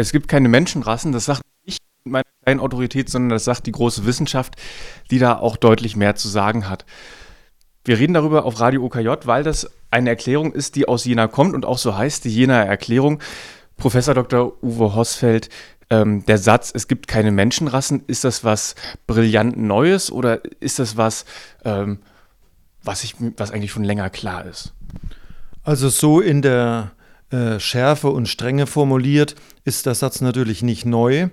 Es gibt keine Menschenrassen, das sagt nicht meine kleine Autorität, sondern das sagt die große Wissenschaft, die da auch deutlich mehr zu sagen hat. Wir reden darüber auf Radio OKJ, weil das eine Erklärung ist, die aus Jena kommt und auch so heißt, die Jenaer Erklärung. Professor Dr. Uwe Hosfeld, ähm, der Satz, es gibt keine Menschenrassen, ist das was brillant Neues oder ist das was, ähm, was, ich, was eigentlich schon länger klar ist? Also so in der äh, Schärfe und Strenge formuliert ist der Satz natürlich nicht neu.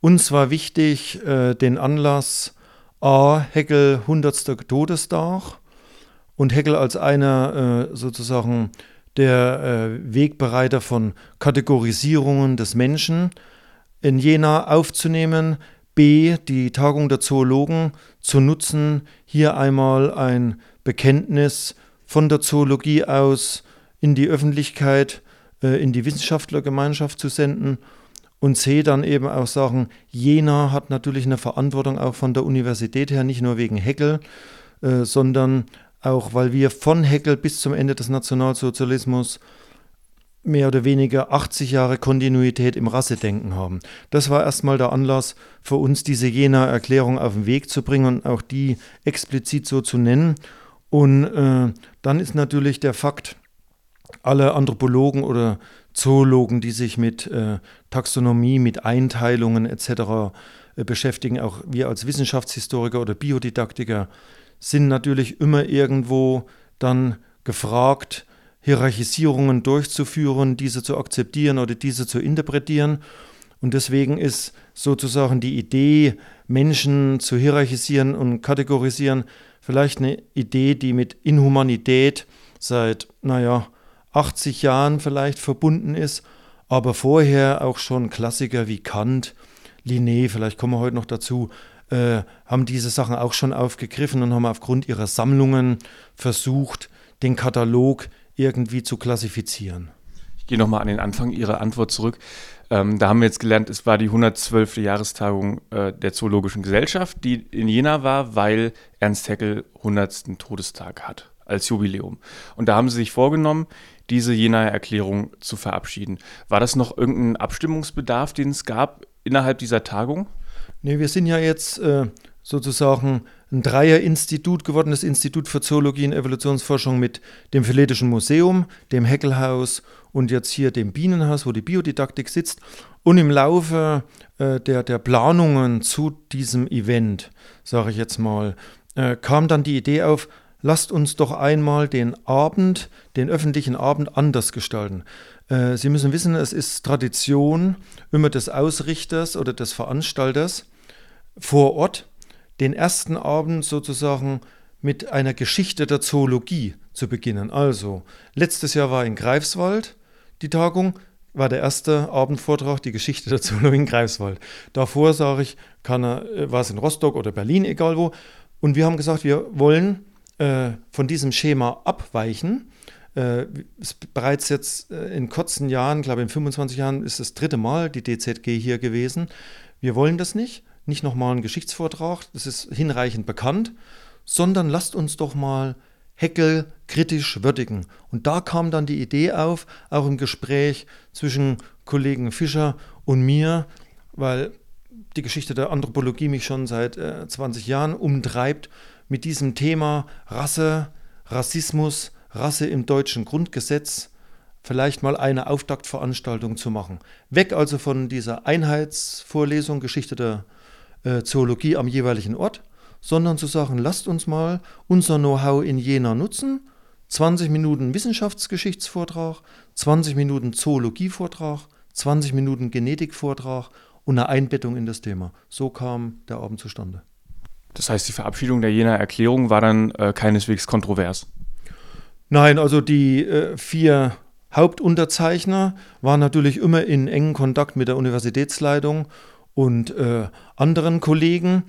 Uns war wichtig, äh, den Anlass A. Heckel 100. Todestag und Heckel als einer äh, sozusagen der äh, Wegbereiter von Kategorisierungen des Menschen in Jena aufzunehmen, b. die Tagung der Zoologen zu nutzen, hier einmal ein Bekenntnis von der Zoologie aus in die Öffentlichkeit, äh, in die Wissenschaftlergemeinschaft zu senden und C dann eben auch sagen, Jena hat natürlich eine Verantwortung auch von der Universität her, nicht nur wegen Heckel, äh, sondern auch weil wir von Heckel bis zum Ende des Nationalsozialismus mehr oder weniger 80 Jahre Kontinuität im Rassedenken haben. Das war erstmal der Anlass für uns, diese Jena-Erklärung auf den Weg zu bringen und auch die explizit so zu nennen. Und äh, dann ist natürlich der Fakt, alle Anthropologen oder Zoologen, die sich mit äh, Taxonomie, mit Einteilungen etc. Äh, beschäftigen, auch wir als Wissenschaftshistoriker oder Biodidaktiker, sind natürlich immer irgendwo dann gefragt, Hierarchisierungen durchzuführen, diese zu akzeptieren oder diese zu interpretieren. Und deswegen ist sozusagen die Idee, Menschen zu hierarchisieren und kategorisieren, vielleicht eine Idee, die mit Inhumanität seit, naja, 80 Jahren vielleicht verbunden ist, aber vorher auch schon Klassiker wie Kant, Linné, vielleicht kommen wir heute noch dazu, äh, haben diese Sachen auch schon aufgegriffen und haben aufgrund ihrer Sammlungen versucht, den Katalog irgendwie zu klassifizieren. Ich gehe nochmal an den Anfang Ihrer Antwort zurück. Ähm, da haben wir jetzt gelernt, es war die 112. Jahrestagung äh, der Zoologischen Gesellschaft, die in Jena war, weil Ernst Haeckel 100. Todestag hat als Jubiläum. Und da haben sie sich vorgenommen, diese Jenaer Erklärung zu verabschieden. War das noch irgendein Abstimmungsbedarf, den es gab innerhalb dieser Tagung? Nee, wir sind ja jetzt äh, sozusagen ein Dreier-Institut geworden, das Institut für Zoologie und Evolutionsforschung mit dem Philetischen Museum, dem Heckelhaus und jetzt hier dem Bienenhaus, wo die Biodidaktik sitzt. Und im Laufe äh, der, der Planungen zu diesem Event, sage ich jetzt mal, äh, kam dann die Idee auf, lasst uns doch einmal den Abend, den öffentlichen Abend anders gestalten. Äh, Sie müssen wissen, es ist Tradition immer des Ausrichters oder des Veranstalters vor Ort den ersten Abend sozusagen mit einer Geschichte der Zoologie zu beginnen. Also, letztes Jahr war in Greifswald die Tagung, war der erste Abendvortrag die Geschichte der Zoologie in Greifswald. Davor, sage ich, kann er, äh, war es in Rostock oder Berlin, egal wo. Und wir haben gesagt, wir wollen äh, von diesem Schema abweichen. Äh, bereits jetzt äh, in kurzen Jahren, glaube in 25 Jahren, ist das dritte Mal die DZG hier gewesen. Wir wollen das nicht, nicht nochmal einen Geschichtsvortrag, das ist hinreichend bekannt, sondern lasst uns doch mal Heckel kritisch würdigen. Und da kam dann die Idee auf, auch im Gespräch zwischen Kollegen Fischer und mir, weil die Geschichte der Anthropologie mich schon seit äh, 20 Jahren umtreibt, mit diesem Thema Rasse, Rassismus, Rasse im deutschen Grundgesetz vielleicht mal eine Auftaktveranstaltung zu machen. Weg also von dieser Einheitsvorlesung Geschichte der äh, Zoologie am jeweiligen Ort, sondern zu sagen, lasst uns mal unser Know-how in Jena nutzen. 20 Minuten Wissenschaftsgeschichtsvortrag, 20 Minuten Zoologievortrag, 20 Minuten Genetikvortrag und eine Einbettung in das Thema. So kam der Abend zustande. Das heißt, die Verabschiedung der Jener Erklärung war dann äh, keineswegs kontrovers. Nein, also die äh, vier Hauptunterzeichner waren natürlich immer in engen Kontakt mit der Universitätsleitung und äh, anderen Kollegen.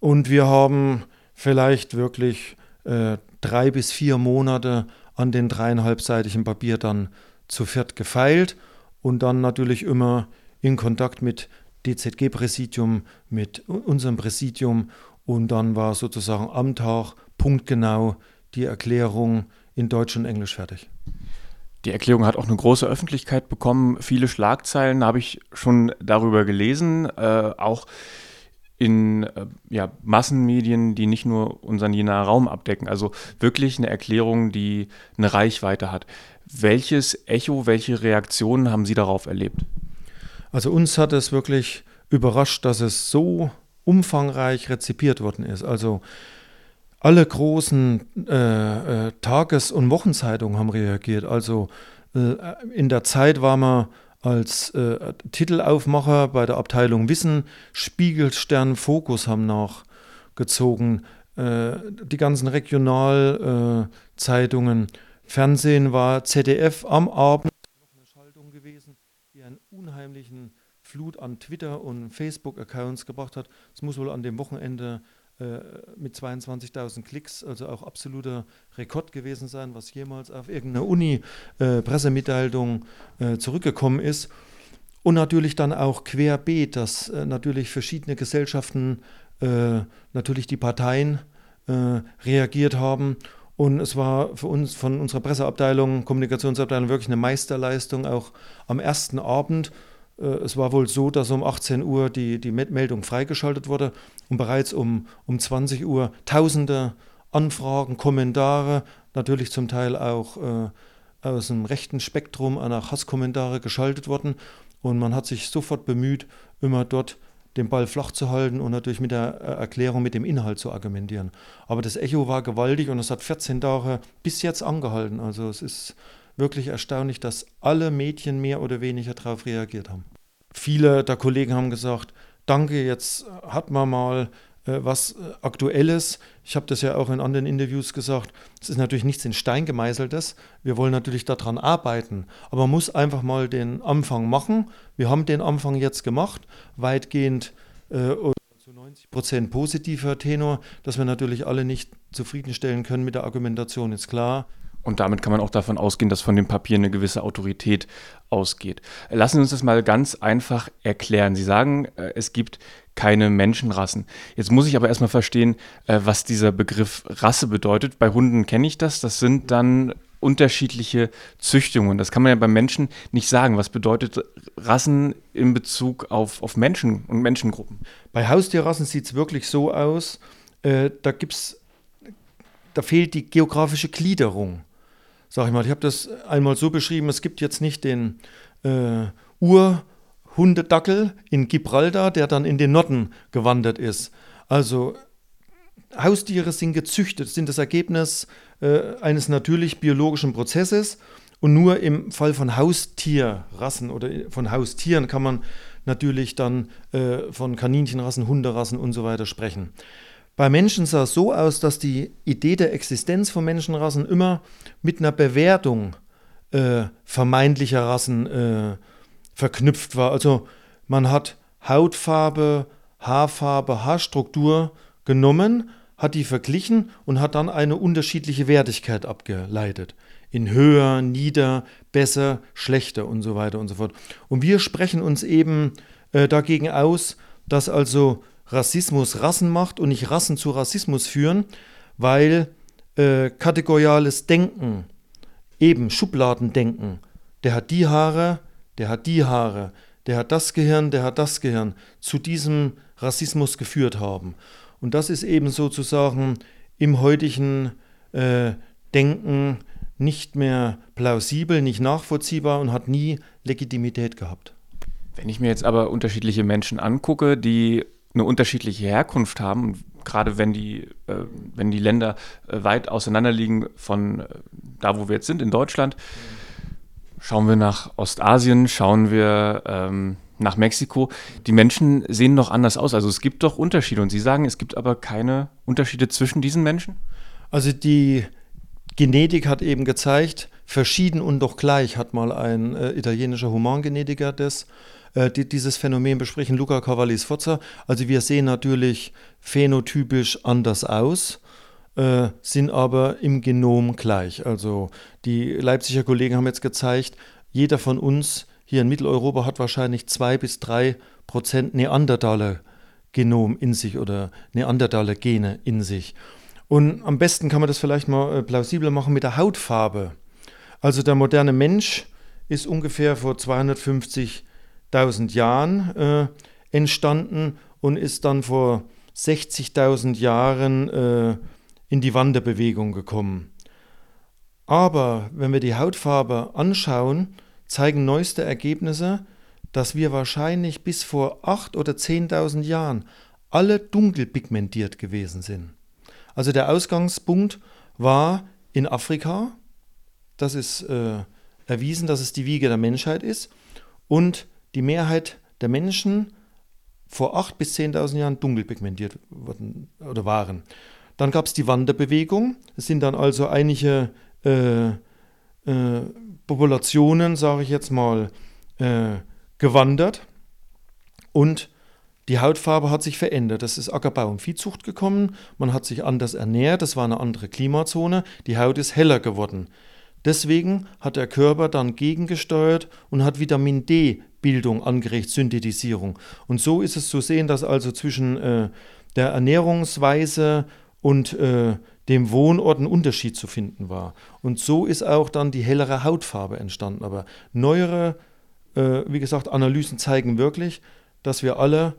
Und wir haben vielleicht wirklich äh, drei bis vier Monate an den dreieinhalbseitigen Papier dann zu viert gefeilt und dann natürlich immer in Kontakt mit DZG-Präsidium, mit unserem Präsidium und dann war sozusagen am Tag punktgenau die Erklärung in Deutsch und Englisch fertig. Die Erklärung hat auch eine große Öffentlichkeit bekommen. Viele Schlagzeilen habe ich schon darüber gelesen, äh, auch in äh, ja, Massenmedien, die nicht nur unseren Jenaer Raum abdecken. Also wirklich eine Erklärung, die eine Reichweite hat. Welches Echo, welche Reaktionen haben Sie darauf erlebt? Also uns hat es wirklich überrascht, dass es so umfangreich rezipiert worden ist. Also alle großen äh, äh, Tages- und Wochenzeitungen haben reagiert. Also äh, in der Zeit war man als äh, Titelaufmacher bei der Abteilung Wissen, Spiegel, Stern, Fokus haben nachgezogen. Äh, die ganzen Regionalzeitungen, Fernsehen war ZDF am Abend noch eine Schaltung gewesen, die einen unheimlichen Flut an Twitter- und Facebook-Accounts gebracht hat. Es muss wohl an dem Wochenende äh, mit 22.000 Klicks, also auch absoluter Rekord gewesen sein, was jemals auf irgendeine Uni-Pressemitteilung äh, äh, zurückgekommen ist. Und natürlich dann auch querbeet, dass äh, natürlich verschiedene Gesellschaften, äh, natürlich die Parteien äh, reagiert haben. Und es war für uns von unserer Presseabteilung, Kommunikationsabteilung wirklich eine Meisterleistung, auch am ersten Abend es war wohl so, dass um 18 Uhr die, die Meldung freigeschaltet wurde und bereits um, um 20 Uhr tausende Anfragen, Kommentare, natürlich zum Teil auch äh, aus dem rechten Spektrum einer Hasskommentare geschaltet wurden. Und man hat sich sofort bemüht, immer dort den Ball flach zu halten und natürlich mit der äh, Erklärung, mit dem Inhalt zu argumentieren. Aber das Echo war gewaltig und es hat 14 Tage bis jetzt angehalten. Also es ist wirklich erstaunlich, dass alle Mädchen mehr oder weniger darauf reagiert haben. Viele der Kollegen haben gesagt, danke, jetzt hat man mal äh, was äh, Aktuelles. Ich habe das ja auch in anderen Interviews gesagt. Es ist natürlich nichts in Stein gemeißeltes. Wir wollen natürlich daran arbeiten. Aber man muss einfach mal den Anfang machen. Wir haben den Anfang jetzt gemacht, weitgehend äh, zu 90 Prozent positiver Tenor, dass wir natürlich alle nicht zufriedenstellen können mit der Argumentation, ist klar. Und damit kann man auch davon ausgehen, dass von dem Papier eine gewisse Autorität ausgeht. Lassen Sie uns das mal ganz einfach erklären. Sie sagen, äh, es gibt keine Menschenrassen. Jetzt muss ich aber erstmal verstehen, äh, was dieser Begriff Rasse bedeutet. Bei Hunden kenne ich das. Das sind dann unterschiedliche Züchtungen. Das kann man ja beim Menschen nicht sagen. Was bedeutet Rassen in Bezug auf, auf Menschen und Menschengruppen? Bei Haustierrassen sieht es wirklich so aus, äh, da gibt's, da fehlt die geografische Gliederung sag ich mal, ich habe das einmal so beschrieben, es gibt jetzt nicht den äh, Urhundedackel in Gibraltar, der dann in den Norden gewandert ist. Also Haustiere sind gezüchtet, sind das Ergebnis äh, eines natürlich biologischen Prozesses. Und nur im Fall von Haustierrassen oder von Haustieren kann man natürlich dann äh, von Kaninchenrassen, Hunderassen und so weiter sprechen. Bei Menschen sah es so aus, dass die Idee der Existenz von Menschenrassen immer mit einer Bewertung äh, vermeintlicher Rassen äh, verknüpft war. Also man hat Hautfarbe, Haarfarbe, Haarstruktur genommen, hat die verglichen und hat dann eine unterschiedliche Wertigkeit abgeleitet. In höher, nieder, besser, schlechter und so weiter und so fort. Und wir sprechen uns eben äh, dagegen aus, dass also Rassismus Rassen und nicht Rassen zu Rassismus führen, weil äh, kategoriales Denken, eben Schubladendenken, der hat die Haare, der hat die Haare, der hat das Gehirn, der hat das Gehirn, zu diesem Rassismus geführt haben. Und das ist eben sozusagen im heutigen äh, Denken nicht mehr plausibel, nicht nachvollziehbar und hat nie Legitimität gehabt. Wenn ich mir jetzt aber unterschiedliche Menschen angucke, die eine unterschiedliche Herkunft haben, gerade wenn die, äh, wenn die Länder äh, weit auseinander liegen von äh, da, wo wir jetzt sind, in Deutschland. Schauen wir nach Ostasien, schauen wir ähm, nach Mexiko. Die Menschen sehen doch anders aus. Also es gibt doch Unterschiede. Und Sie sagen, es gibt aber keine Unterschiede zwischen diesen Menschen? Also die Genetik hat eben gezeigt, verschieden und doch gleich, hat mal ein äh, italienischer Humangenetiker das äh, die, dieses Phänomen besprechen, Luca Cavalli-Sforza. Also wir sehen natürlich phänotypisch anders aus, äh, sind aber im Genom gleich. Also die Leipziger Kollegen haben jetzt gezeigt, jeder von uns hier in Mitteleuropa hat wahrscheinlich zwei bis drei Prozent Neandertaler Genom in sich oder Neandertaler Gene in sich. Und am besten kann man das vielleicht mal äh, plausibel machen mit der Hautfarbe. Also der moderne Mensch ist ungefähr vor 250.000 Jahren äh, entstanden und ist dann vor 60.000 Jahren äh, in die Wanderbewegung gekommen. Aber wenn wir die Hautfarbe anschauen, zeigen neueste Ergebnisse, dass wir wahrscheinlich bis vor 8.000 oder 10.000 Jahren alle dunkel pigmentiert gewesen sind. Also der Ausgangspunkt war in Afrika, das ist äh, erwiesen, dass es die Wiege der Menschheit ist und die Mehrheit der Menschen vor 8.000 bis 10.000 Jahren dunkel pigmentiert wurden, oder waren. Dann gab es die Wanderbewegung. Es sind dann also einige äh, äh, Populationen, sage ich jetzt mal, äh, gewandert und die Hautfarbe hat sich verändert. Das ist Ackerbau und Viehzucht gekommen. Man hat sich anders ernährt. Das war eine andere Klimazone. Die Haut ist heller geworden. Deswegen hat der Körper dann gegengesteuert und hat Vitamin D-Bildung angeregt, Synthetisierung. Und so ist es zu sehen, dass also zwischen äh, der Ernährungsweise und äh, dem Wohnort ein Unterschied zu finden war. Und so ist auch dann die hellere Hautfarbe entstanden. Aber neuere, äh, wie gesagt, Analysen zeigen wirklich, dass wir alle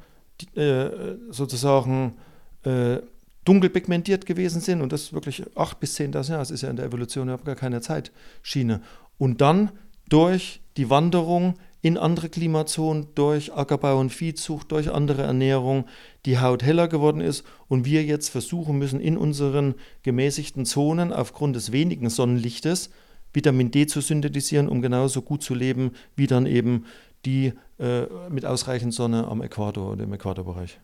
äh, sozusagen äh, dunkel pigmentiert gewesen sind und das wirklich acht bis zehntausend Jahre. Das ist ja in der Evolution überhaupt gar keine Zeitschiene. Und dann durch die Wanderung in andere Klimazonen, durch Ackerbau und Viehzucht, durch andere Ernährung die Haut heller geworden ist und wir jetzt versuchen müssen, in unseren gemäßigten Zonen aufgrund des wenigen Sonnenlichtes Vitamin D zu synthetisieren, um genauso gut zu leben wie dann eben die äh, mit ausreichend Sonne am Äquator oder im Äquatorbereich.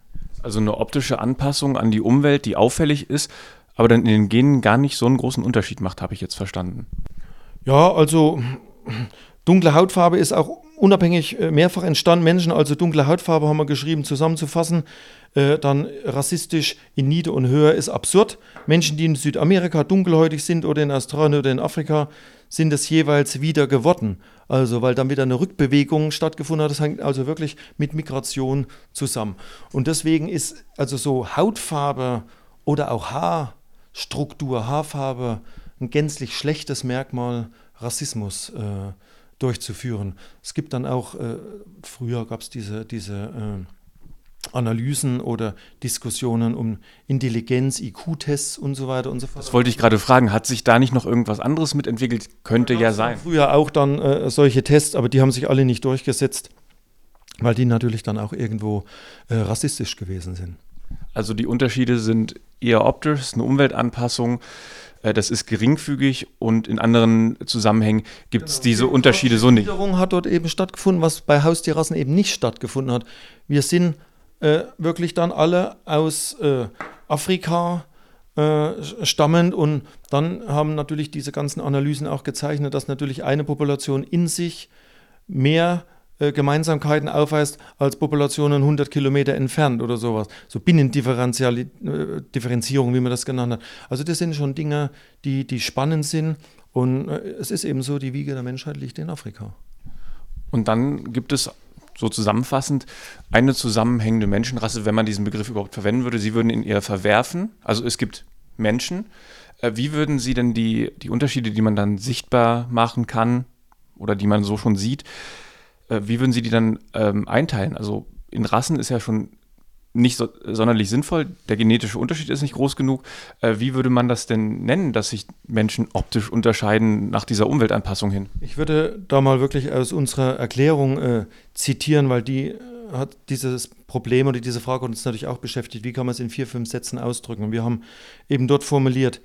Also eine optische Anpassung an die Umwelt, die auffällig ist, aber dann in den Genen gar nicht so einen großen Unterschied macht, habe ich jetzt verstanden. Ja, also dunkle Hautfarbe ist auch unabhängig äh, mehrfach entstanden. Menschen, also dunkle Hautfarbe haben wir geschrieben, zusammenzufassen. Äh, dann rassistisch in Nieder- und Höher ist absurd. Menschen, die in Südamerika dunkelhäutig sind oder in Australien oder in Afrika, sind es jeweils wieder geworden. Also, weil dann wieder eine Rückbewegung stattgefunden hat. Das hängt also wirklich mit Migration zusammen. Und deswegen ist also so Hautfarbe oder auch Haarstruktur, Haarfarbe ein gänzlich schlechtes Merkmal Rassismus. Äh, durchzuführen. Es gibt dann auch, äh, früher gab es diese, diese äh, Analysen oder Diskussionen um Intelligenz, IQ-Tests und so weiter und so fort. Das wollte ich gerade fragen. Hat sich da nicht noch irgendwas anderes mitentwickelt? Könnte ja, ja sein. Früher auch dann äh, solche Tests, aber die haben sich alle nicht durchgesetzt, weil die natürlich dann auch irgendwo äh, rassistisch gewesen sind. Also die Unterschiede sind eher optisch, eine Umweltanpassung. Äh, das ist geringfügig und in anderen Zusammenhängen gibt es genau. diese Unterschiede so nicht. Die hat dort eben stattgefunden, was bei Haustierrassen eben nicht stattgefunden hat. Wir sind äh, wirklich dann alle aus äh, Afrika äh, stammend und dann haben natürlich diese ganzen Analysen auch gezeichnet, dass natürlich eine Population in sich mehr äh, Gemeinsamkeiten aufweist als Populationen 100 Kilometer entfernt oder sowas. So Binnendifferenzierung, wie man das genannt hat. Also das sind schon Dinge, die, die spannend sind. Und äh, es ist eben so, die Wiege der Menschheit liegt in Afrika. Und dann gibt es so zusammenfassend eine zusammenhängende Menschenrasse, wenn man diesen Begriff überhaupt verwenden würde. Sie würden ihn eher verwerfen. Also es gibt Menschen. Äh, wie würden Sie denn die, die Unterschiede, die man dann sichtbar machen kann oder die man so schon sieht, äh, wie würden Sie die dann ähm, einteilen? Also in Rassen ist ja schon nicht so, sonderlich sinnvoll. Der genetische Unterschied ist nicht groß genug. Äh, wie würde man das denn nennen, dass sich Menschen optisch unterscheiden nach dieser Umweltanpassung hin? Ich würde da mal wirklich aus unserer Erklärung äh, zitieren, weil die äh, hat dieses Problem oder diese Frage uns natürlich auch beschäftigt. Wie kann man es in vier, fünf Sätzen ausdrücken? Und wir haben eben dort formuliert,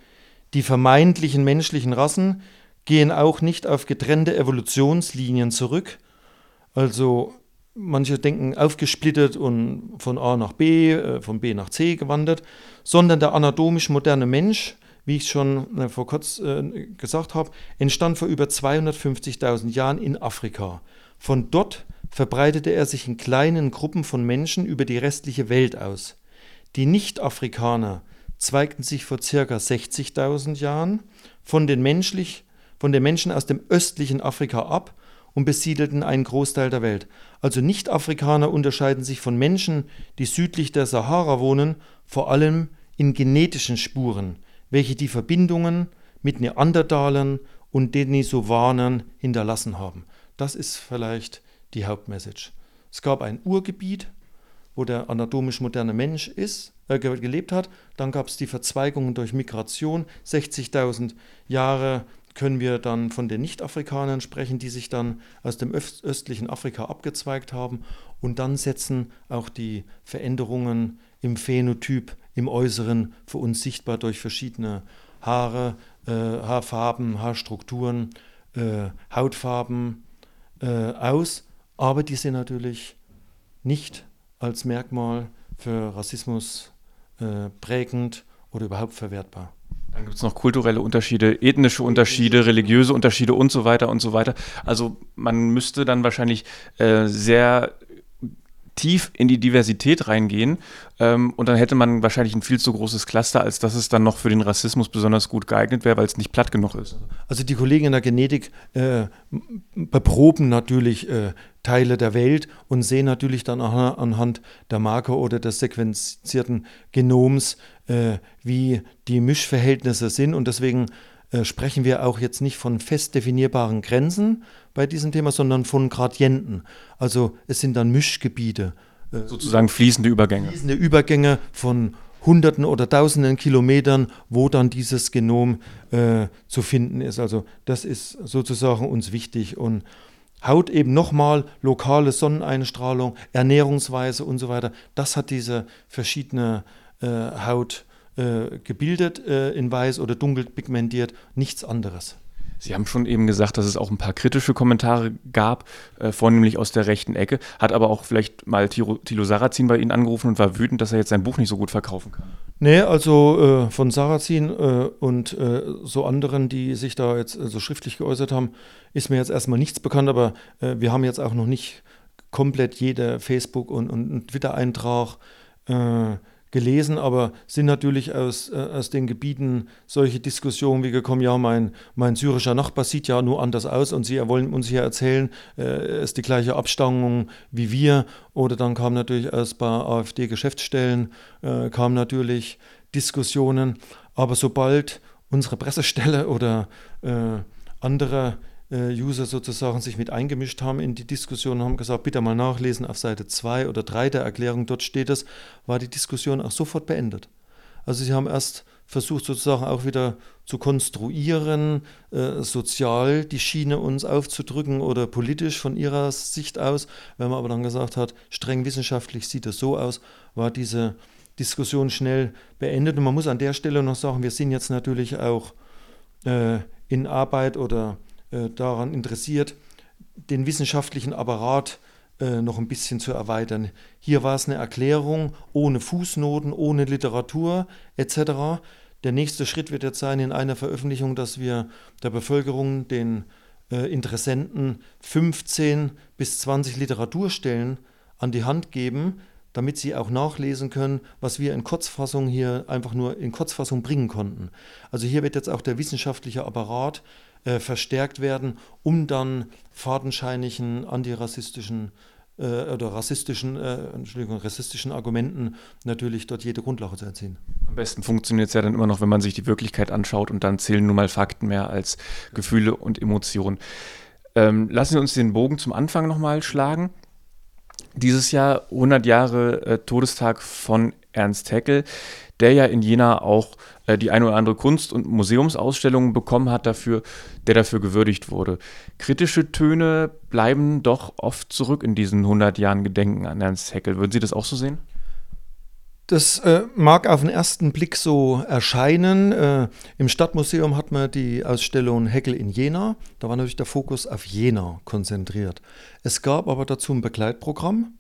die vermeintlichen menschlichen Rassen gehen auch nicht auf getrennte Evolutionslinien zurück, also manche denken aufgesplittet und von A nach B, äh, von B nach C gewandert, sondern der anatomisch moderne Mensch, wie ich schon äh, vor kurz äh, gesagt habe, entstand vor über 250.000 Jahren in Afrika. Von dort verbreitete er sich in kleinen Gruppen von Menschen über die restliche Welt aus. Die Nicht-Afrikaner zweigten sich vor ca. 60.000 Jahren von den, menschlich, von den Menschen aus dem östlichen Afrika ab und besiedelten einen Großteil der Welt. Also Nicht-Afrikaner unterscheiden sich von Menschen, die südlich der Sahara wohnen, vor allem in genetischen Spuren, welche die Verbindungen mit Neandertalern und Denisovanern hinterlassen haben. Das ist vielleicht die Hauptmessage. Es gab ein Urgebiet, wo der anatomisch moderne Mensch ist, äh, gelebt hat. Dann gab es die Verzweigungen durch Migration. 60.000 Jahre können wir dann von den Nicht-Afrikanern sprechen, die sich dann aus dem östlichen Afrika abgezweigt haben. Und dann setzen auch die Veränderungen im Phänotyp, im Äußeren für uns sichtbar durch verschiedene Haare, äh, Haarfarben, Haarstrukturen, äh, Hautfarben äh, aus. Aber die sind natürlich nicht als Merkmal für Rassismus äh, prägend oder überhaupt verwertbar. Dann gibt es noch kulturelle Unterschiede, ethnische Unterschiede, religiöse Unterschiede und so weiter und so weiter. Also man müsste dann wahrscheinlich äh, sehr tief in die Diversität reingehen ähm, und dann hätte man wahrscheinlich ein viel zu großes Cluster, als dass es dann noch für den Rassismus besonders gut geeignet wäre, weil es nicht platt genug ist. Also die Kollegen in der Genetik äh, beproben natürlich äh, Teile der Welt und sehen natürlich dann auch anhand der Marker oder des sequenzierten Genoms, äh, wie die Mischverhältnisse sind und deswegen äh, sprechen wir auch jetzt nicht von fest definierbaren Grenzen bei diesem Thema, sondern von Gradienten. Also es sind dann Mischgebiete. Äh, Sozusagen fließende Übergänge. Fließende Übergänge von Hunderten oder Tausenden Kilometern, wo dann dieses Genom äh, zu finden ist. Also das ist sozusagen uns wichtig und Haut eben nochmal lokale Sonneneinstrahlung, Ernährungsweise und so weiter. Das hat diese verschiedene äh, Haut äh, gebildet äh, in weiß oder dunkel pigmentiert, nichts anderes. Sie haben schon eben gesagt, dass es auch ein paar kritische Kommentare gab, äh, vornehmlich aus der rechten Ecke. Hat aber auch vielleicht mal Tilo, Thilo Sarrazin bei Ihnen angerufen und war wütend, dass er jetzt sein Buch nicht so gut verkaufen kann. Nee, also äh, von Sarrazin äh, und äh, so anderen, die sich da jetzt so schriftlich geäußert haben, ist mir jetzt erstmal nichts bekannt, aber äh, wir haben jetzt auch noch nicht komplett jede Facebook- und, und Twitter-Eintrag äh, gelesen, aber sind natürlich aus, äh, aus den Gebieten solche Diskussionen wie gekommen, ja, mein, mein syrischer Nachbar sieht ja nur anders aus und sie wollen uns hier erzählen, äh, ist die gleiche Abstammung wie wir. Oder dann kam natürlich aus bei AfD-Geschäftsstellen, äh, kamen natürlich Diskussionen. Aber sobald unsere Pressestelle oder äh, andere User sozusagen sich mit eingemischt haben in die Diskussion und haben gesagt, bitte mal nachlesen auf Seite 2 oder 3 der Erklärung, dort steht es, war die Diskussion auch sofort beendet. Also sie haben erst versucht sozusagen auch wieder zu konstruieren, äh, sozial die Schiene uns aufzudrücken oder politisch von ihrer Sicht aus. Wenn man aber dann gesagt hat, streng wissenschaftlich sieht es so aus, war diese Diskussion schnell beendet. Und man muss an der Stelle noch sagen, wir sind jetzt natürlich auch äh, in Arbeit oder äh, daran interessiert, den wissenschaftlichen Apparat äh, noch ein bisschen zu erweitern. Hier war es eine Erklärung ohne Fußnoten, ohne Literatur etc. Der nächste Schritt wird jetzt sein in einer Veröffentlichung, dass wir der Bevölkerung, den äh, Interessenten 15 bis 20 Literaturstellen an die Hand geben, damit sie auch nachlesen können, was wir in Kurzfassung hier einfach nur in Kurzfassung bringen konnten. Also hier wird jetzt auch der wissenschaftliche Apparat äh, verstärkt werden, um dann fadenscheinigen antirassistischen äh, oder rassistischen, äh, Entschuldigung, rassistischen Argumenten natürlich dort jede Grundlage zu erziehen. Am besten funktioniert es ja dann immer noch, wenn man sich die Wirklichkeit anschaut und dann zählen nun mal Fakten mehr als Gefühle und Emotionen. Ähm, lassen Sie uns den Bogen zum Anfang nochmal schlagen. Dieses Jahr 100 Jahre äh, Todestag von Ernst Haeckel, der ja in Jena auch äh, die eine oder andere Kunst- und Museumsausstellung bekommen hat dafür, der dafür gewürdigt wurde. Kritische Töne bleiben doch oft zurück in diesen 100 Jahren Gedenken an Ernst Haeckel. Würden Sie das auch so sehen? Das äh, mag auf den ersten Blick so erscheinen. Äh, Im Stadtmuseum hat man die Ausstellung Heckel in Jena. Da war natürlich der Fokus auf Jena konzentriert. Es gab aber dazu ein Begleitprogramm,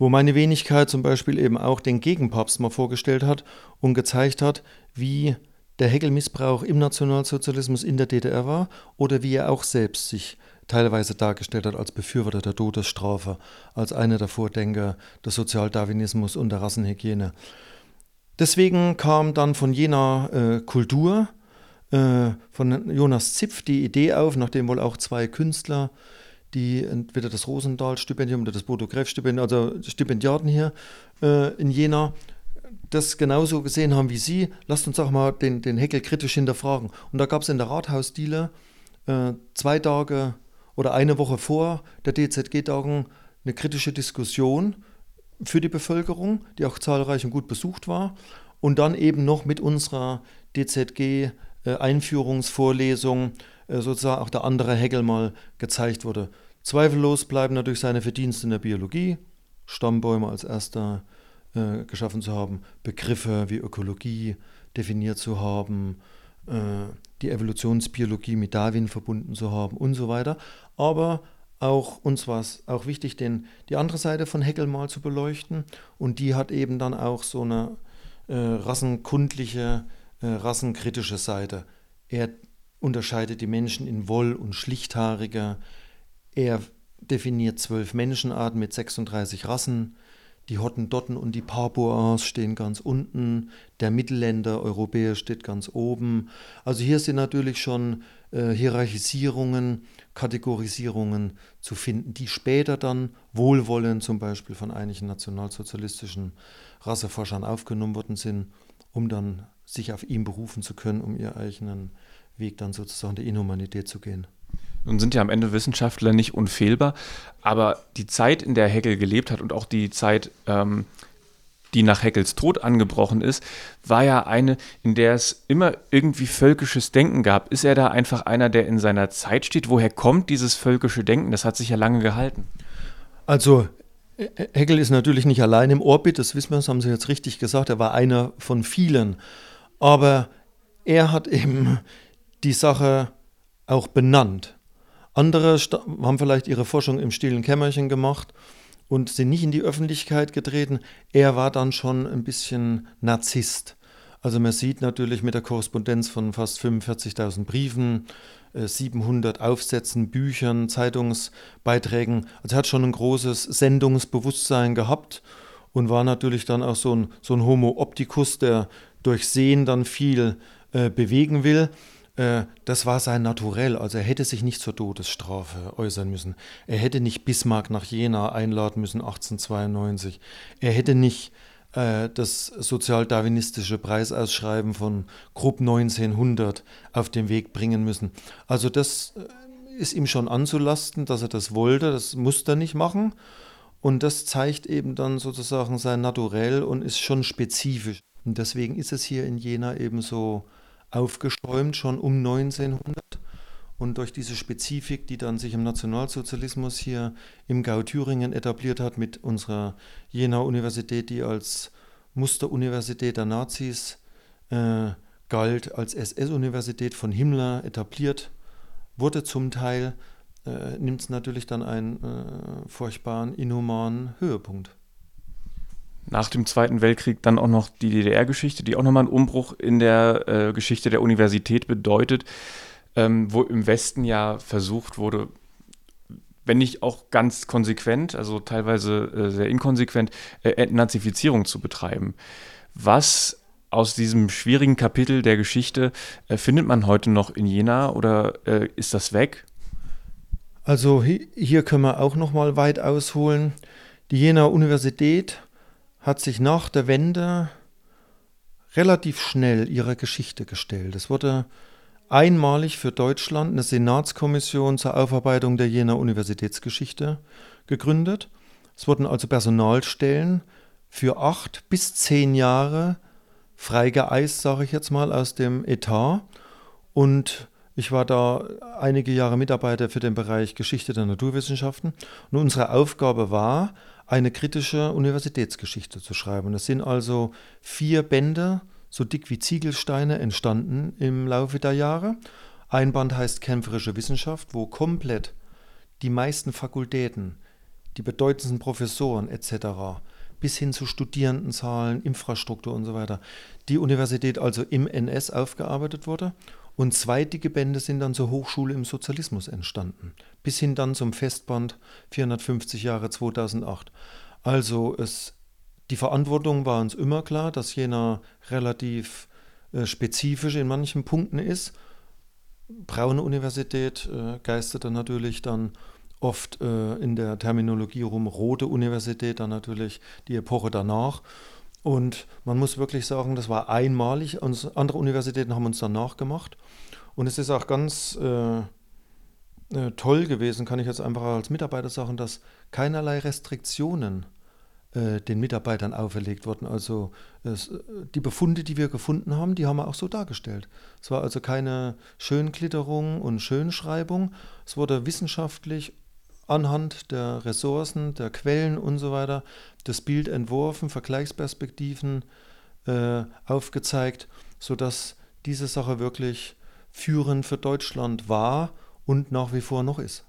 wo meine Wenigkeit zum Beispiel eben auch den Gegenpapst mal vorgestellt hat und gezeigt hat, wie der Hegel-Missbrauch im Nationalsozialismus in der DDR war oder wie er auch selbst sich teilweise dargestellt hat als Befürworter der Todesstrafe, als einer der Vordenker des Sozialdarwinismus und der Rassenhygiene. Deswegen kam dann von jener äh, Kultur äh, von Jonas Zipf die Idee auf, nachdem wohl auch zwei Künstler, die entweder das Rosendahl-Stipendium oder das Bodo Greff-Stipendium, also Stipendiaten hier äh, in Jena, das genauso gesehen haben wie Sie, lasst uns auch mal den, den Heckel kritisch hinterfragen. Und da gab es in der Rathausdiele äh, zwei Tage oder eine Woche vor der DZG-Tagung eine kritische Diskussion für die Bevölkerung, die auch zahlreich und gut besucht war. Und dann eben noch mit unserer DZG-Einführungsvorlesung äh, sozusagen auch der andere Hegel mal gezeigt wurde. Zweifellos bleiben natürlich seine Verdienste in der Biologie, Stammbäume als erster äh, geschaffen zu haben, Begriffe wie Ökologie definiert zu haben, äh, die Evolutionsbiologie mit Darwin verbunden zu haben und so weiter. Aber auch uns war es auch wichtig, den, die andere Seite von Hegel mal zu beleuchten. Und die hat eben dann auch so eine äh, rassenkundliche, äh, rassenkritische Seite. Er unterscheidet die Menschen in Woll- und Schlichthaarige. Er definiert zwölf Menschenarten mit 36 Rassen. Die Hottendotten und die Papuas stehen ganz unten. Der Mittelländer Europäer steht ganz oben. Also hier sind natürlich schon äh, Hierarchisierungen, Kategorisierungen zu finden, die später dann wohlwollend zum Beispiel von einigen nationalsozialistischen Rasseforschern aufgenommen worden sind, um dann sich auf ihn berufen zu können, um ihren eigenen Weg dann sozusagen der Inhumanität zu gehen. Nun sind ja am Ende Wissenschaftler nicht unfehlbar, aber die Zeit, in der Hegel gelebt hat und auch die Zeit, ähm, die nach Heckels Tod angebrochen ist, war ja eine, in der es immer irgendwie völkisches Denken gab. Ist er da einfach einer, der in seiner Zeit steht? Woher kommt dieses völkische Denken? Das hat sich ja lange gehalten. Also Hegel ist natürlich nicht allein im Orbit, das wissen wir, das haben Sie jetzt richtig gesagt, er war einer von vielen. Aber er hat eben die Sache auch benannt. Andere haben vielleicht ihre Forschung im stillen Kämmerchen gemacht und sind nicht in die Öffentlichkeit getreten. Er war dann schon ein bisschen Narzisst. Also man sieht natürlich mit der Korrespondenz von fast 45.000 Briefen, 700 äh, Aufsätzen, Büchern, Zeitungsbeiträgen. Also er hat schon ein großes Sendungsbewusstsein gehabt und war natürlich dann auch so ein, so ein Homo opticus, der durch Sehen dann viel äh, bewegen will. Äh, das war sein Naturell. Also er hätte sich nicht zur Todesstrafe äußern müssen. Er hätte nicht Bismarck nach Jena einladen müssen 1892. Er hätte nicht äh, das sozialdarwinistische Preisausschreiben von Grupp 1900 auf den Weg bringen müssen. Also das äh, ist ihm schon anzulasten, dass er das wollte. Das musste er nicht machen. Und das zeigt eben dann sozusagen sein Naturell und ist schon spezifisch. Und deswegen ist es hier in Jena eben so aufgeschäumt, schon um 1900. Und durch diese Spezifik, die dann sich im Nationalsozialismus hier im Gau Thüringen etabliert hat, mit unserer Jena Universität, die als Musteruniversität der Nazis äh, galt, als SS-Universität von Himmler etabliert wurde zum Teil, äh, nimmt es natürlich dann einen äh, furchtbaren, inhumanen Höhepunkt nach dem Zweiten Weltkrieg dann auch noch die DDR-Geschichte, die auch nochmal einen Umbruch in der äh, Geschichte der Universität bedeutet, ähm, wo im Westen ja versucht wurde, wenn nicht auch ganz konsequent, also teilweise äh, sehr inkonsequent, äh, Entnazifizierung zu betreiben. Was aus diesem schwierigen Kapitel der Geschichte äh, findet man heute noch in Jena oder äh, ist das weg? Also hier können wir auch noch mal weit ausholen. Die Jena Universität hat sich nach der Wende relativ schnell ihrer Geschichte gestellt. Es wurde einmalig für Deutschland eine Senatskommission zur Aufarbeitung der Jener Universitätsgeschichte gegründet. Es wurden also Personalstellen für acht bis zehn Jahre freigeeist, sage ich jetzt mal, aus dem Etat. Und ich war da einige Jahre Mitarbeiter für den Bereich Geschichte der Naturwissenschaften. Und unsere Aufgabe war, eine kritische Universitätsgeschichte zu schreiben. Es sind also vier Bände, so dick wie Ziegelsteine, entstanden im Laufe der Jahre. Ein Band heißt Kämpferische Wissenschaft, wo komplett die meisten Fakultäten, die bedeutendsten Professoren etc., bis hin zu Studierendenzahlen, Infrastruktur und so weiter, die Universität also im NS aufgearbeitet wurde. Und zwei dicke Bände sind dann zur Hochschule im Sozialismus entstanden, bis hin dann zum Festband 450 Jahre 2008. Also es, die Verantwortung war uns immer klar, dass jener relativ äh, spezifisch in manchen Punkten ist. Braune Universität äh, geisterte natürlich dann oft äh, in der Terminologie rum, Rote Universität dann natürlich die Epoche danach. Und man muss wirklich sagen, das war einmalig. Uns, andere Universitäten haben uns danach gemacht. Und es ist auch ganz äh, äh, toll gewesen, kann ich jetzt einfach als Mitarbeiter sagen, dass keinerlei Restriktionen äh, den Mitarbeitern auferlegt wurden. Also es, die Befunde, die wir gefunden haben, die haben wir auch so dargestellt. Es war also keine Schönglitterung und Schönschreibung. Es wurde wissenschaftlich anhand der Ressourcen, der Quellen und so weiter das Bild entworfen, Vergleichsperspektiven äh, aufgezeigt, sodass diese Sache wirklich führend für Deutschland war und nach wie vor noch ist.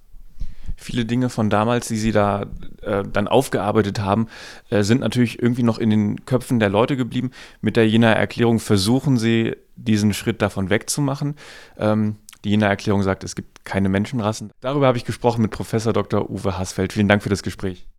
Viele Dinge von damals, die Sie da äh, dann aufgearbeitet haben, äh, sind natürlich irgendwie noch in den Köpfen der Leute geblieben. Mit der Jenaer Erklärung versuchen Sie, diesen Schritt davon wegzumachen. Ähm, die Jenaer Erklärung sagt, es gibt keine Menschenrassen. Darüber habe ich gesprochen mit Professor Dr. Uwe Hassfeld. Vielen Dank für das Gespräch.